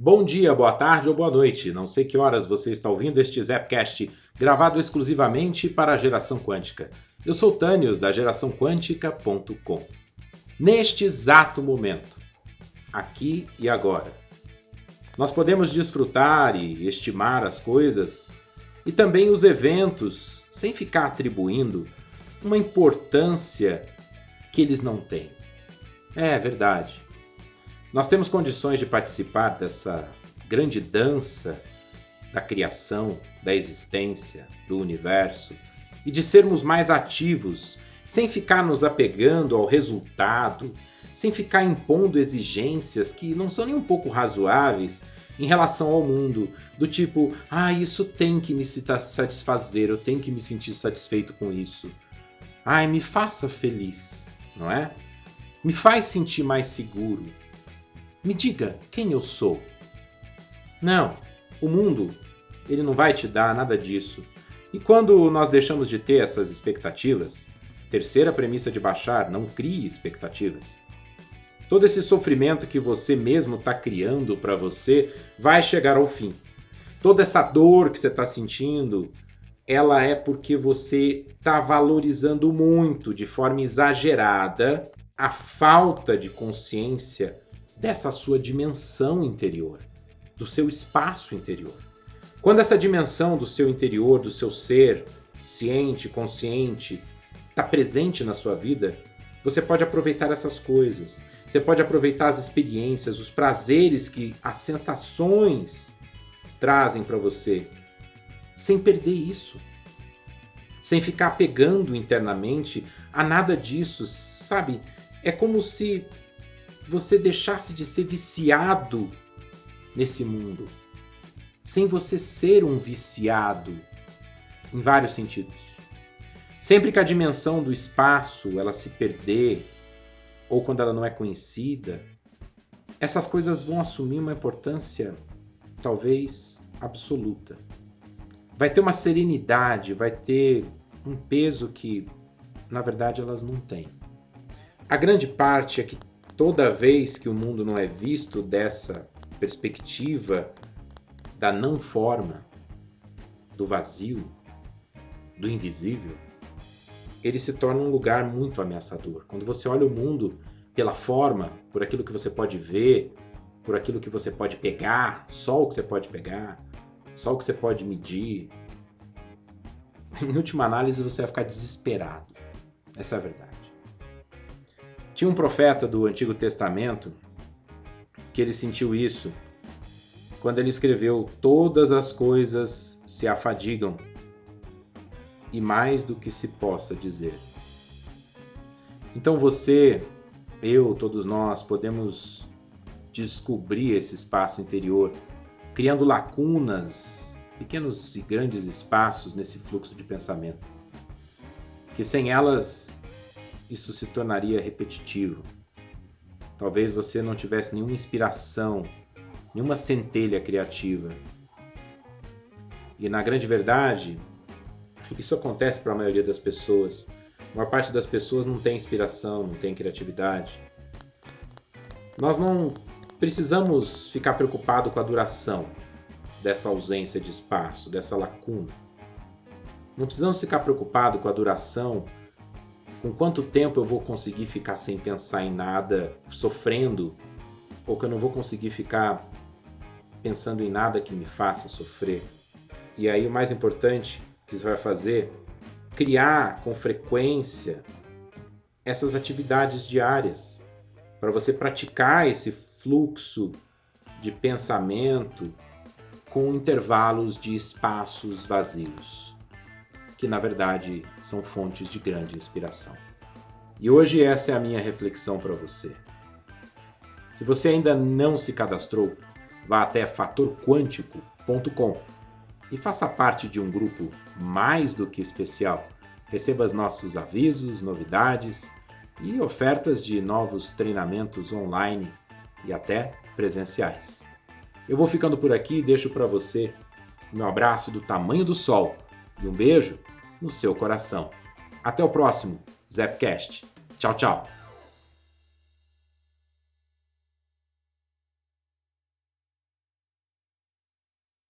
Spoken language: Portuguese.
Bom dia, boa tarde ou boa noite. Não sei que horas você está ouvindo este Zapcast, gravado exclusivamente para a geração quântica. Eu sou Tânios, da geraçãoquântica.com. Neste exato momento, aqui e agora, nós podemos desfrutar e estimar as coisas e também os eventos sem ficar atribuindo uma importância que eles não têm. É verdade. Nós temos condições de participar dessa grande dança da criação, da existência, do universo e de sermos mais ativos, sem ficar nos apegando ao resultado, sem ficar impondo exigências que não são nem um pouco razoáveis em relação ao mundo, do tipo, ah, isso tem que me satisfazer, eu tenho que me sentir satisfeito com isso. Ai, me faça feliz, não é? Me faz sentir mais seguro. Me diga quem eu sou. Não, o mundo, ele não vai te dar nada disso. E quando nós deixamos de ter essas expectativas, terceira premissa de baixar, não crie expectativas. Todo esse sofrimento que você mesmo está criando para você vai chegar ao fim. Toda essa dor que você está sentindo, ela é porque você está valorizando muito, de forma exagerada, a falta de consciência dessa sua dimensão interior, do seu espaço interior. Quando essa dimensão do seu interior, do seu ser, ciente, consciente, está presente na sua vida, você pode aproveitar essas coisas. Você pode aproveitar as experiências, os prazeres que as sensações trazem para você, sem perder isso. Sem ficar pegando internamente a nada disso, sabe? É como se você deixasse de ser viciado nesse mundo, sem você ser um viciado em vários sentidos. Sempre que a dimensão do espaço ela se perder ou quando ela não é conhecida, essas coisas vão assumir uma importância talvez absoluta. Vai ter uma serenidade, vai ter um peso que na verdade elas não têm. A grande parte é que toda vez que o mundo não é visto dessa perspectiva da não forma, do vazio, do invisível, ele se torna um lugar muito ameaçador. Quando você olha o mundo pela forma, por aquilo que você pode ver, por aquilo que você pode pegar, só o que você pode pegar, só o que você pode medir, em última análise você vai ficar desesperado. Essa é a verdade. Tinha um profeta do Antigo Testamento que ele sentiu isso quando ele escreveu: Todas as coisas se afadigam, e mais do que se possa dizer. Então você, eu, todos nós podemos descobrir esse espaço interior, criando lacunas, pequenos e grandes espaços nesse fluxo de pensamento, que sem elas isso se tornaria repetitivo. Talvez você não tivesse nenhuma inspiração, nenhuma centelha criativa. E na grande verdade, isso acontece para a maioria das pessoas. A maior parte das pessoas não tem inspiração, não tem criatividade. Nós não precisamos ficar preocupado com a duração dessa ausência de espaço, dessa lacuna. Não precisamos ficar preocupado com a duração com quanto tempo eu vou conseguir ficar sem pensar em nada, sofrendo, ou que eu não vou conseguir ficar pensando em nada que me faça sofrer. E aí o mais importante que você vai fazer, criar com frequência essas atividades diárias. Para você praticar esse fluxo de pensamento com intervalos de espaços vazios que na verdade são fontes de grande inspiração. E hoje essa é a minha reflexão para você. Se você ainda não se cadastrou, vá até fatorquântico.com e faça parte de um grupo mais do que especial. Receba os nossos avisos, novidades e ofertas de novos treinamentos online e até presenciais. Eu vou ficando por aqui e deixo para você meu abraço do tamanho do sol e um beijo no seu coração. Até o próximo Zapcast. Tchau, tchau.